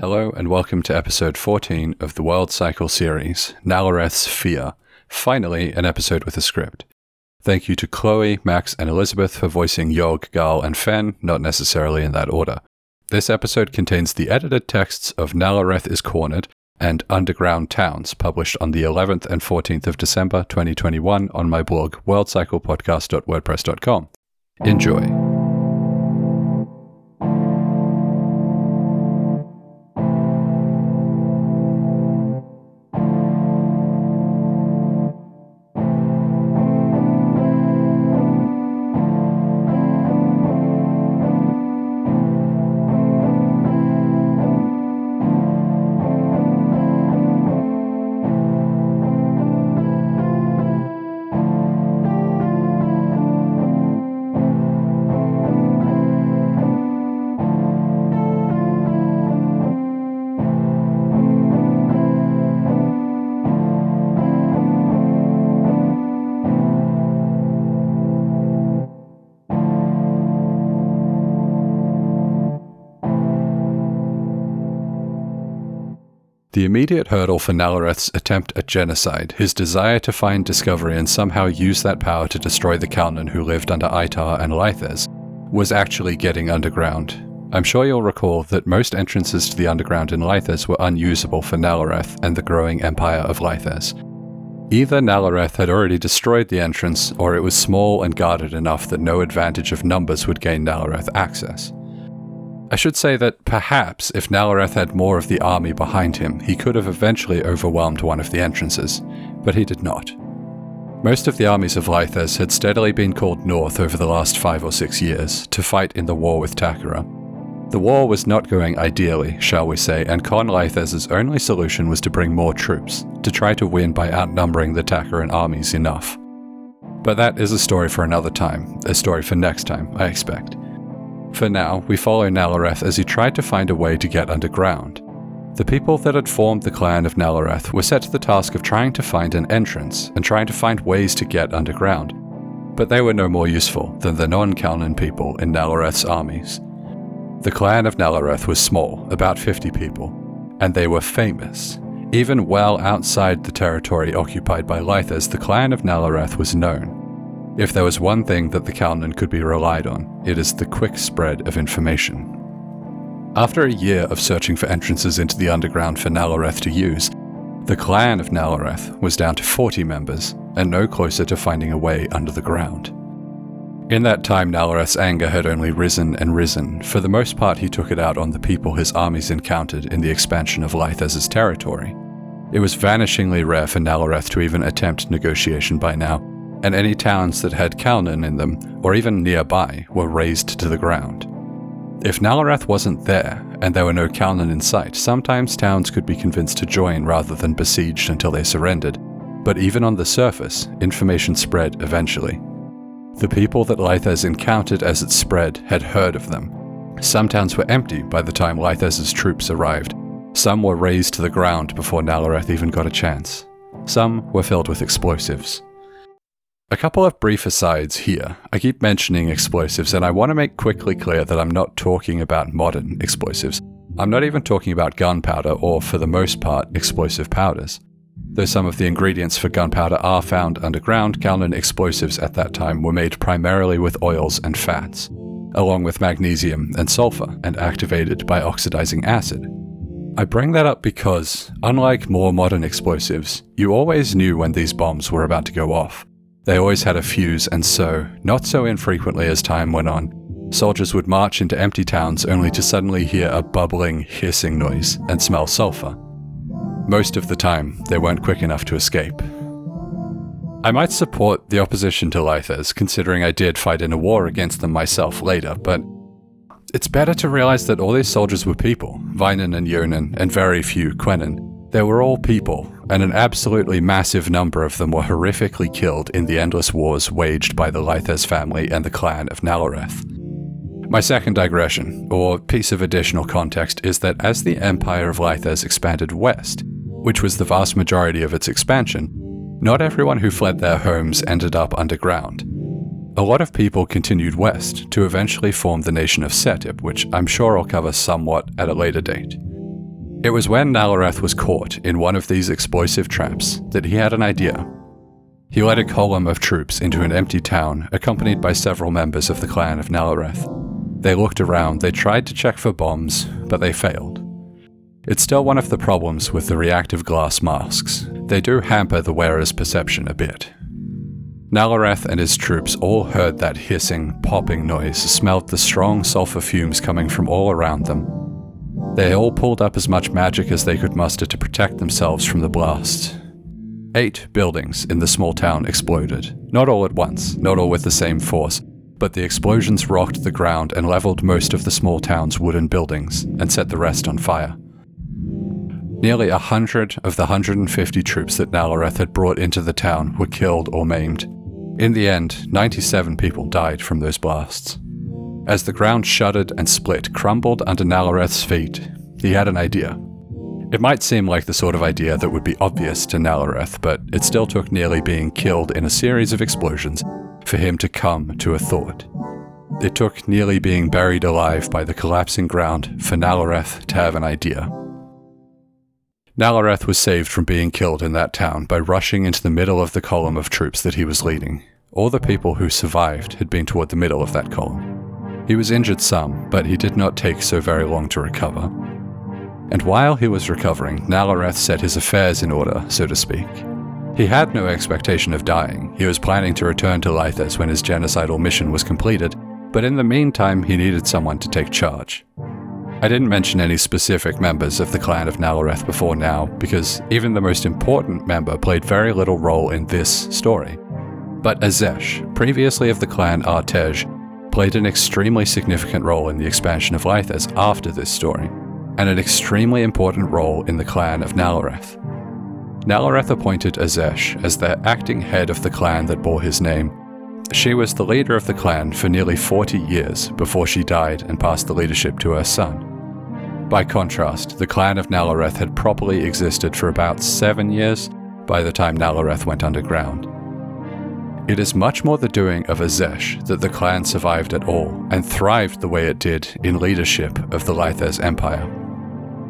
Hello, and welcome to episode 14 of the World Cycle series, Nalareth's Fear. Finally, an episode with a script. Thank you to Chloe, Max, and Elizabeth for voicing Yog, Gal, and Fen, not necessarily in that order. This episode contains the edited texts of Nalareth is Cornered and Underground Towns, published on the 11th and 14th of December 2021 on my blog, worldcyclepodcast.wordpress.com. Enjoy. The immediate hurdle for Nalareth's attempt at genocide, his desire to find discovery and somehow use that power to destroy the Kalnan who lived under Aitar and Lythes, was actually getting underground. I'm sure you'll recall that most entrances to the underground in Lythes were unusable for Nalareth and the growing empire of Lythes. Either Nalareth had already destroyed the entrance, or it was small and guarded enough that no advantage of numbers would gain Nalareth access. I should say that perhaps if Nalareth had more of the army behind him, he could have eventually overwhelmed one of the entrances, but he did not. Most of the armies of Lythes had steadily been called north over the last five or six years to fight in the war with Takara. The war was not going ideally, shall we say, and Con Lythes' only solution was to bring more troops, to try to win by outnumbering the Takaran armies enough. But that is a story for another time, a story for next time, I expect. For now, we follow Nalareth as he tried to find a way to get underground. The people that had formed the clan of Nalareth were set to the task of trying to find an entrance and trying to find ways to get underground. But they were no more useful than the non Kalnan people in Nalareth's armies. The clan of Nalareth was small, about 50 people, and they were famous. Even well outside the territory occupied by Lythes, the clan of Nalareth was known. If there was one thing that the Kalnan could be relied on, it is the quick spread of information. After a year of searching for entrances into the underground for Nalareth to use, the clan of Nalareth was down to 40 members and no closer to finding a way under the ground. In that time, Nalareth's anger had only risen and risen. For the most part, he took it out on the people his armies encountered in the expansion of Lythes' territory. It was vanishingly rare for Nalareth to even attempt negotiation by now, and any towns that had Kalnan in them, or even nearby, were razed to the ground. If Nalareth wasn't there, and there were no Kalnan in sight, sometimes towns could be convinced to join rather than besieged until they surrendered. But even on the surface, information spread eventually. The people that Lythes encountered as it spread had heard of them. Some towns were empty by the time Lythes' troops arrived. Some were razed to the ground before Nalareth even got a chance. Some were filled with explosives. A couple of brief asides here. I keep mentioning explosives, and I want to make quickly clear that I'm not talking about modern explosives. I'm not even talking about gunpowder or, for the most part, explosive powders. Though some of the ingredients for gunpowder are found underground, Kalnan explosives at that time were made primarily with oils and fats, along with magnesium and sulfur, and activated by oxidizing acid. I bring that up because, unlike more modern explosives, you always knew when these bombs were about to go off. They always had a fuse, and so, not so infrequently as time went on, soldiers would march into empty towns only to suddenly hear a bubbling, hissing noise and smell sulfur. Most of the time, they weren't quick enough to escape. I might support the opposition to Lythes, considering I did fight in a war against them myself later, but it's better to realize that all these soldiers were people, Vinen and Yonan, and very few Quenin. They were all people, and an absolutely massive number of them were horrifically killed in the endless wars waged by the Lythes family and the clan of Nalareth. My second digression, or piece of additional context, is that as the Empire of Lythes expanded west, which was the vast majority of its expansion, not everyone who fled their homes ended up underground. A lot of people continued west to eventually form the nation of Setip, which I'm sure I'll cover somewhat at a later date. It was when Nalareth was caught in one of these explosive traps that he had an idea. He led a column of troops into an empty town, accompanied by several members of the clan of Nalareth. They looked around, they tried to check for bombs, but they failed. It's still one of the problems with the reactive glass masks. They do hamper the wearer's perception a bit. Nalareth and his troops all heard that hissing, popping noise, smelled the strong sulfur fumes coming from all around them. They all pulled up as much magic as they could muster to protect themselves from the blast. Eight buildings in the small town exploded, not all at once, not all with the same force, but the explosions rocked the ground and leveled most of the small town's wooden buildings and set the rest on fire. Nearly a hundred of the 150 troops that Nalareth had brought into the town were killed or maimed. In the end, 97 people died from those blasts. As the ground shuddered and split, crumbled under Nalareth's feet, he had an idea. It might seem like the sort of idea that would be obvious to Nalareth, but it still took nearly being killed in a series of explosions for him to come to a thought. It took nearly being buried alive by the collapsing ground for Nalareth to have an idea. Nalareth was saved from being killed in that town by rushing into the middle of the column of troops that he was leading. All the people who survived had been toward the middle of that column. He was injured some, but he did not take so very long to recover. And while he was recovering, Nalareth set his affairs in order, so to speak. He had no expectation of dying. He was planning to return to Lythes when his genocidal mission was completed, but in the meantime, he needed someone to take charge. I didn't mention any specific members of the clan of Nalareth before now, because even the most important member played very little role in this story. But Azesh, previously of the clan Artej, played an extremely significant role in the expansion of Lythes after this story, and an extremely important role in the clan of Nalareth. Nalareth appointed Azesh as the acting head of the clan that bore his name. She was the leader of the clan for nearly 40 years before she died and passed the leadership to her son. By contrast, the clan of Nalareth had properly existed for about seven years by the time Nalareth went underground. It is much more the doing of Azesh that the clan survived at all and thrived the way it did in leadership of the Lythes Empire.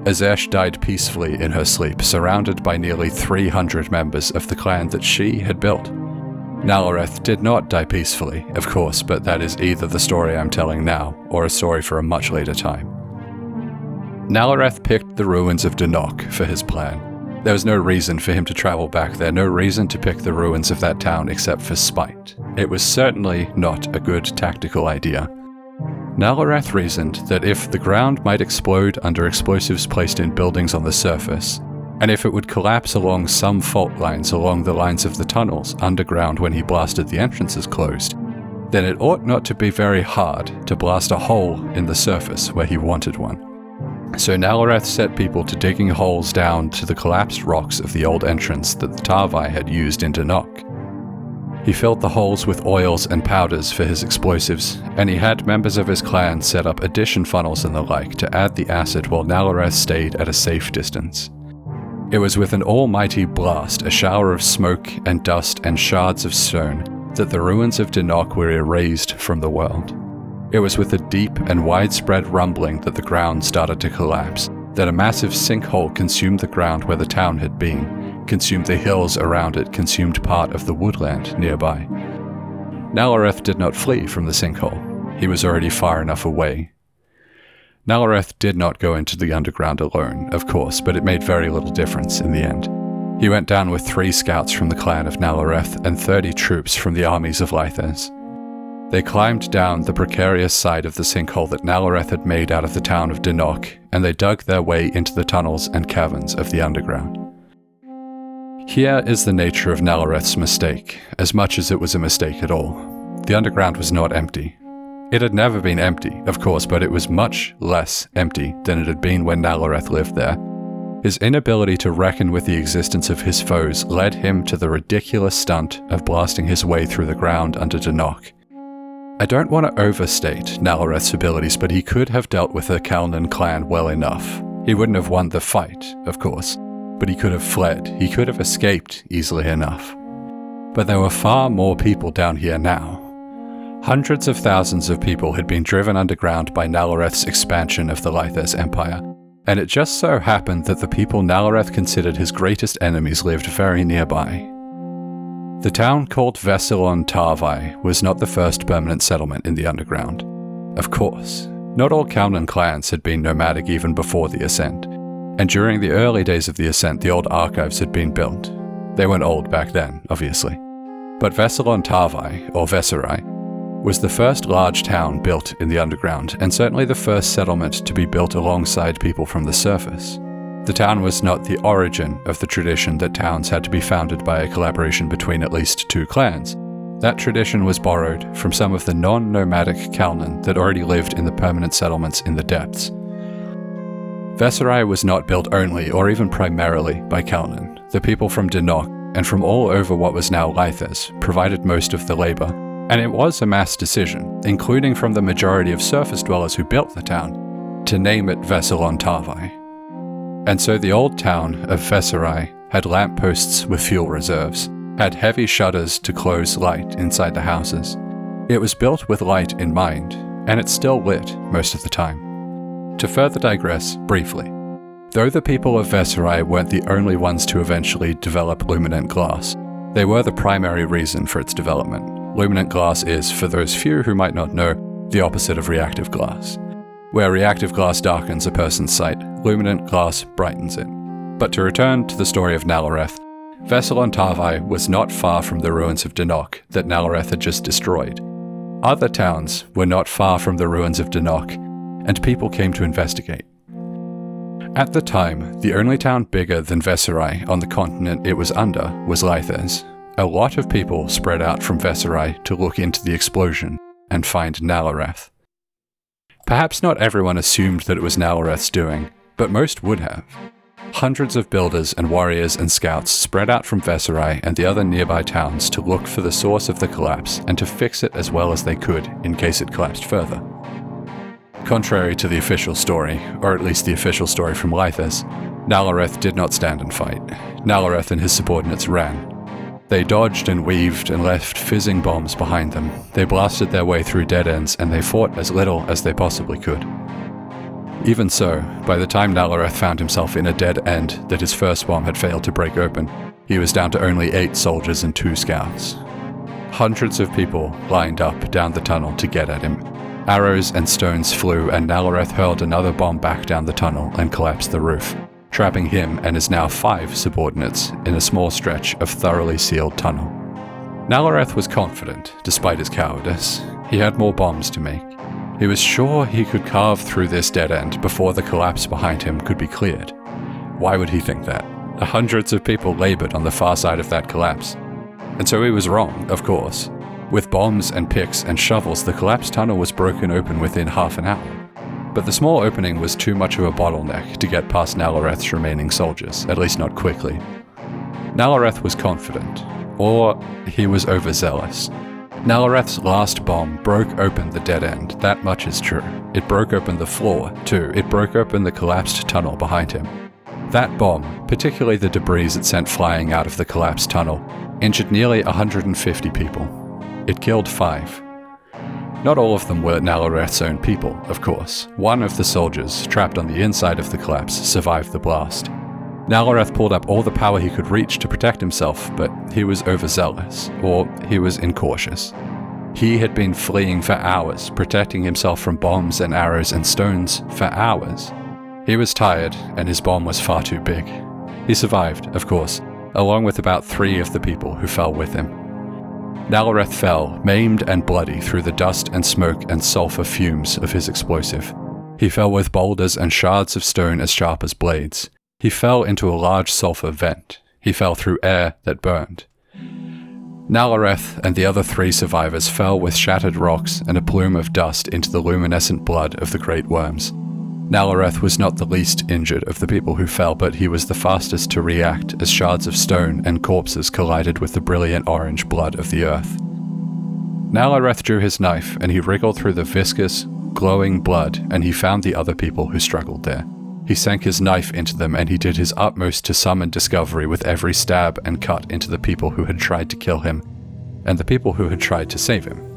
Azesh died peacefully in her sleep, surrounded by nearly 300 members of the clan that she had built. Nalareth did not die peacefully, of course, but that is either the story I'm telling now or a story for a much later time. Nalareth picked the ruins of Denok for his plan. There was no reason for him to travel back there, no reason to pick the ruins of that town except for spite. It was certainly not a good tactical idea. Nalareth reasoned that if the ground might explode under explosives placed in buildings on the surface, and if it would collapse along some fault lines along the lines of the tunnels underground when he blasted the entrances closed, then it ought not to be very hard to blast a hole in the surface where he wanted one. So Nalareth set people to digging holes down to the collapsed rocks of the old entrance that the Tarvai had used into Nok. He filled the holes with oils and powders for his explosives, and he had members of his clan set up addition funnels and the like to add the acid while Nalareth stayed at a safe distance. It was with an almighty blast, a shower of smoke and dust and shards of stone, that the ruins of Denok were erased from the world. It was with a deep and widespread rumbling that the ground started to collapse, that a massive sinkhole consumed the ground where the town had been, consumed the hills around it, consumed part of the woodland nearby. Nalareth did not flee from the sinkhole. He was already far enough away. Nalareth did not go into the underground alone, of course, but it made very little difference in the end. He went down with three scouts from the clan of Nalareth and 30 troops from the armies of Lythes. They climbed down the precarious side of the sinkhole that Nalareth had made out of the town of Denok, and they dug their way into the tunnels and caverns of the underground. Here is the nature of Nalareth's mistake, as much as it was a mistake at all. The underground was not empty. It had never been empty, of course, but it was much less empty than it had been when Nalareth lived there. His inability to reckon with the existence of his foes led him to the ridiculous stunt of blasting his way through the ground under Denok I don't want to overstate Nalareth's abilities, but he could have dealt with the Kalnan clan well enough. He wouldn't have won the fight, of course, but he could have fled. He could have escaped easily enough. But there were far more people down here now. Hundreds of thousands of people had been driven underground by Nalareth's expansion of the Lythes Empire, and it just so happened that the people Nalareth considered his greatest enemies lived very nearby. The town called Veselon Tarvai was not the first permanent settlement in the underground. Of course, not all Kalnan clans had been nomadic even before the Ascent, and during the early days of the Ascent, the old archives had been built. They weren't old back then, obviously. But Veselon Tarvai, or Veserai, was the first large town built in the underground, and certainly the first settlement to be built alongside people from the surface. The town was not the origin of the tradition that towns had to be founded by a collaboration between at least two clans. That tradition was borrowed from some of the non nomadic Kalnan that already lived in the permanent settlements in the depths. Veserai was not built only or even primarily by Kalnan. The people from Denok and from all over what was now Lythes provided most of the labor and it was a mass decision, including from the majority of surface dwellers who built the town, to name it Veselon Tarvai. And so the old town of Veserai had lampposts with fuel reserves, had heavy shutters to close light inside the houses. It was built with light in mind, and it still lit most of the time. To further digress briefly, though the people of Veserai weren't the only ones to eventually develop luminant glass, they were the primary reason for its development. Luminant glass is, for those few who might not know, the opposite of reactive glass. Where reactive glass darkens a person's sight, luminant glass brightens it. But to return to the story of Nalareth, Veselon Tarvai was not far from the ruins of Denok that Nalareth had just destroyed. Other towns were not far from the ruins of Denok, and people came to investigate. At the time, the only town bigger than Veserai on the continent it was under was Lythes, a lot of people spread out from Veserai to look into the explosion and find Nalareth. Perhaps not everyone assumed that it was Nalareth's doing, but most would have. Hundreds of builders and warriors and scouts spread out from Veserai and the other nearby towns to look for the source of the collapse and to fix it as well as they could in case it collapsed further. Contrary to the official story, or at least the official story from Lythes, Nalareth did not stand and fight. Nalareth and his subordinates ran, they dodged and weaved and left fizzing bombs behind them. They blasted their way through dead ends and they fought as little as they possibly could. Even so, by the time Nalareth found himself in a dead end that his first bomb had failed to break open, he was down to only eight soldiers and two scouts. Hundreds of people lined up down the tunnel to get at him. Arrows and stones flew, and Nalareth hurled another bomb back down the tunnel and collapsed the roof trapping him and his now five subordinates in a small stretch of thoroughly sealed tunnel. Nalareth was confident, despite his cowardice. He had more bombs to make. He was sure he could carve through this dead end before the collapse behind him could be cleared. Why would he think that? The Hundreds of people labored on the far side of that collapse. And so he was wrong, of course. With bombs and picks and shovels, the collapsed tunnel was broken open within half an hour but the small opening was too much of a bottleneck to get past Nalareth's remaining soldiers, at least not quickly. Nalareth was confident, or he was overzealous. Nalareth's last bomb broke open the dead end, that much is true. It broke open the floor, too. It broke open the collapsed tunnel behind him. That bomb, particularly the debris it sent flying out of the collapsed tunnel, injured nearly 150 people. It killed five, not all of them were Nalareth's own people, of course. One of the soldiers, trapped on the inside of the collapse, survived the blast. Nalareth pulled up all the power he could reach to protect himself, but he was overzealous, or he was incautious. He had been fleeing for hours, protecting himself from bombs and arrows and stones for hours. He was tired, and his bomb was far too big. He survived, of course, along with about three of the people who fell with him. Nalareth fell, maimed and bloody, through the dust and smoke and sulfur fumes of his explosive. He fell with boulders and shards of stone as sharp as blades. He fell into a large sulfur vent. He fell through air that burned. Nalareth and the other three survivors fell with shattered rocks and a plume of dust into the luminescent blood of the great worms. Nalareth was not the least injured of the people who fell, but he was the fastest to react as shards of stone and corpses collided with the brilliant orange blood of the earth. Nalareth drew his knife and he wriggled through the viscous, glowing blood and he found the other people who struggled there. He sank his knife into them and he did his utmost to summon discovery with every stab and cut into the people who had tried to kill him and the people who had tried to save him.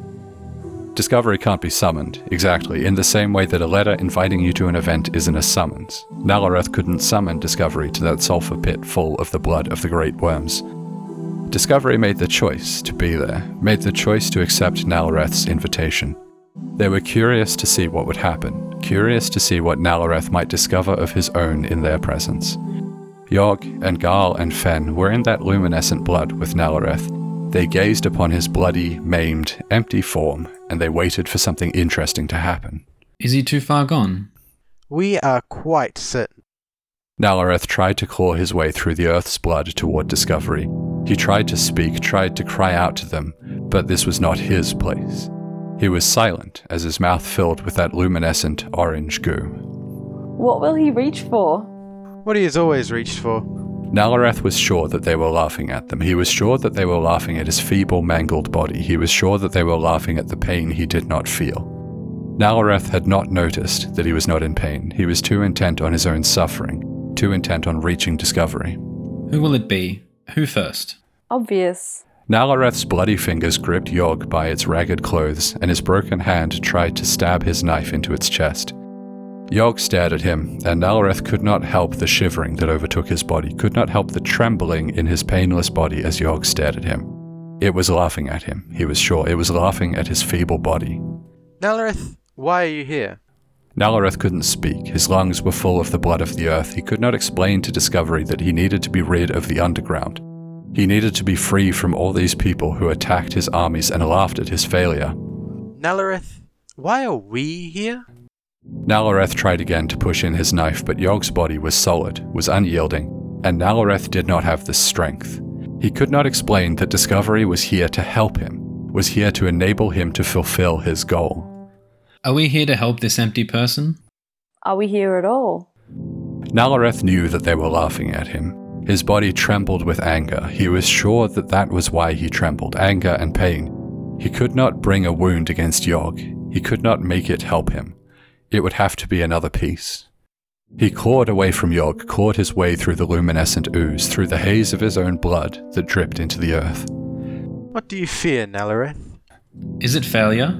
Discovery can't be summoned, exactly, in the same way that a letter inviting you to an event isn't a summons. Nalareth couldn't summon Discovery to that sulfur pit full of the blood of the great worms. Discovery made the choice to be there, made the choice to accept Nalareth's invitation. They were curious to see what would happen, curious to see what Nalareth might discover of his own in their presence. Yog and Gal and Fen were in that luminescent blood with Nalareth, they gazed upon his bloody, maimed, empty form, and they waited for something interesting to happen. Is he too far gone? We are quite certain. Nalareth tried to claw his way through the Earth's blood toward Discovery. He tried to speak, tried to cry out to them, but this was not his place. He was silent as his mouth filled with that luminescent orange goo. What will he reach for? What he has always reached for. Nalareth was sure that they were laughing at them. He was sure that they were laughing at his feeble, mangled body. He was sure that they were laughing at the pain he did not feel. Nalareth had not noticed that he was not in pain. He was too intent on his own suffering, too intent on reaching discovery. Who will it be? Who first? Obvious. Nalareth's bloody fingers gripped Yog by its ragged clothes, and his broken hand tried to stab his knife into its chest. Yog stared at him, and Nalareth could not help the shivering that overtook his body, could not help the trembling in his painless body as Yog stared at him. It was laughing at him, he was sure. It was laughing at his feeble body. Nalareth, why are you here? Nalareth couldn't speak. His lungs were full of the blood of the earth. He could not explain to Discovery that he needed to be rid of the underground. He needed to be free from all these people who attacked his armies and laughed at his failure. Nalareth, why are we here? Nalareth tried again to push in his knife, but Yog's body was solid, was unyielding, and Nalareth did not have the strength. He could not explain that Discovery was here to help him, was here to enable him to fulfill his goal. Are we here to help this empty person? Are we here at all? Nalareth knew that they were laughing at him. His body trembled with anger. He was sure that that was why he trembled anger and pain. He could not bring a wound against Yog. He could not make it help him. It would have to be another piece. He clawed away from Yog, clawed his way through the luminescent ooze, through the haze of his own blood that dripped into the earth. What do you fear, Nalareth? Is it failure?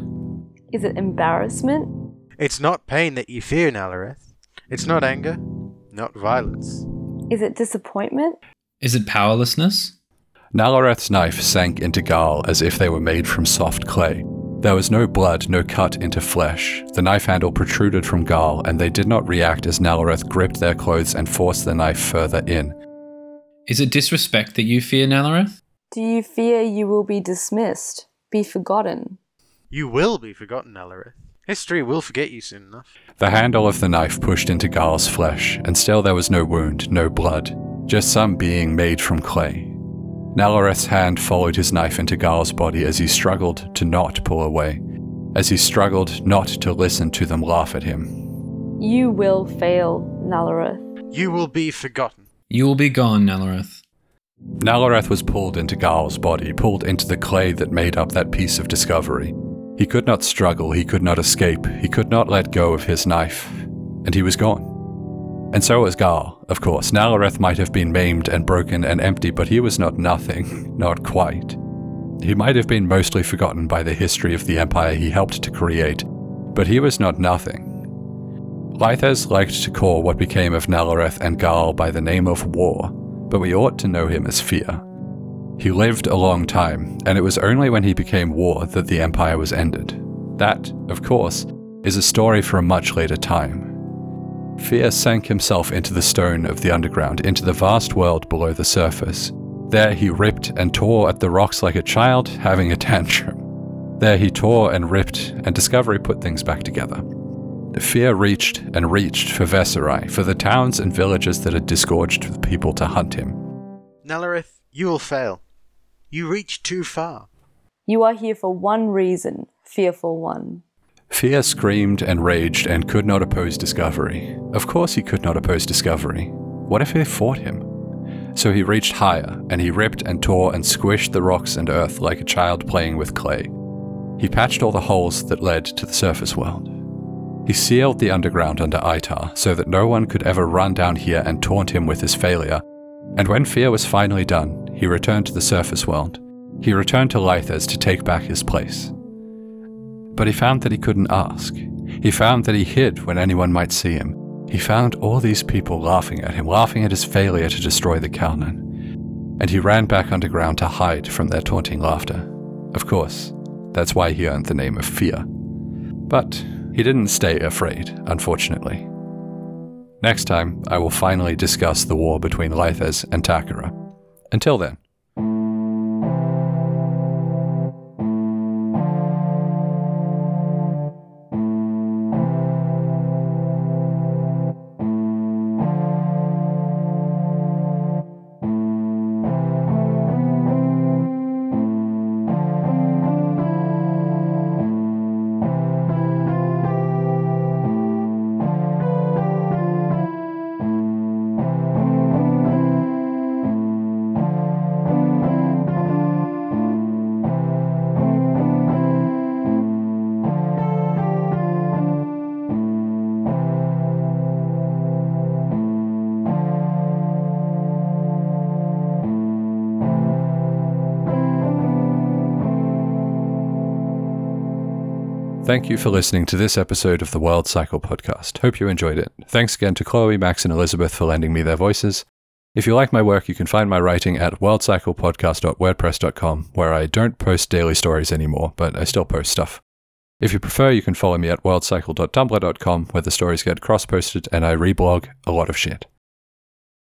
Is it embarrassment? It's not pain that you fear, Nalareth. It's not anger, not violence. Is it disappointment? Is it powerlessness? Nalareth's knife sank into Gal as if they were made from soft clay. There was no blood, no cut into flesh. The knife handle protruded from Gal, and they did not react as Nalareth gripped their clothes and forced the knife further in. Is it disrespect that you fear, Nalareth? Do you fear you will be dismissed, be forgotten? You will be forgotten, Nalareth. History will forget you soon enough. The handle of the knife pushed into Gal's flesh, and still there was no wound, no blood, just some being made from clay. Nalareth's hand followed his knife into Gal's body as he struggled to not pull away, as he struggled not to listen to them laugh at him. You will fail, Nalareth. You will be forgotten. You will be gone, Nalareth. Nalareth was pulled into Gal's body, pulled into the clay that made up that piece of discovery. He could not struggle, he could not escape, he could not let go of his knife, and he was gone. And so was Gal, of course. Nalareth might have been maimed and broken and empty, but he was not nothing, not quite. He might have been mostly forgotten by the history of the empire he helped to create, but he was not nothing. Lythes liked to call what became of Nalareth and Gal by the name of War, but we ought to know him as Fear. He lived a long time, and it was only when he became War that the empire was ended. That, of course, is a story for a much later time. Fear sank himself into the stone of the underground, into the vast world below the surface. There he ripped and tore at the rocks like a child having a tantrum. There he tore and ripped, and Discovery put things back together. Fear reached and reached for Veserai, for the towns and villages that had disgorged the people to hunt him. Nalareth, you will fail. You reach too far. You are here for one reason, fearful one. Fear screamed and raged and could not oppose Discovery. Of course, he could not oppose Discovery. What if they fought him? So he reached higher, and he ripped and tore and squished the rocks and earth like a child playing with clay. He patched all the holes that led to the surface world. He sealed the underground under Itar so that no one could ever run down here and taunt him with his failure. And when Fear was finally done, he returned to the surface world. He returned to Lythes to take back his place. But he found that he couldn't ask. He found that he hid when anyone might see him. He found all these people laughing at him, laughing at his failure to destroy the Kalnan. And he ran back underground to hide from their taunting laughter. Of course, that's why he earned the name of Fear. But he didn't stay afraid, unfortunately. Next time, I will finally discuss the war between Lythes and Takara. Until then, Thank you for listening to this episode of the World Cycle podcast. Hope you enjoyed it. Thanks again to Chloe, Max, and Elizabeth for lending me their voices. If you like my work, you can find my writing at worldcyclepodcast.wordpress.com, where I don't post daily stories anymore, but I still post stuff. If you prefer, you can follow me at worldcycle.tumblr.com, where the stories get cross posted and I reblog a lot of shit.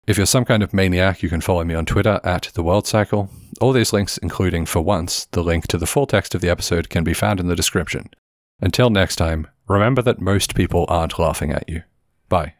If you're some kind of maniac, you can follow me on Twitter at The World Cycle. All these links, including, for once, the link to the full text of the episode, can be found in the description. Until next time, remember that most people aren't laughing at you. Bye.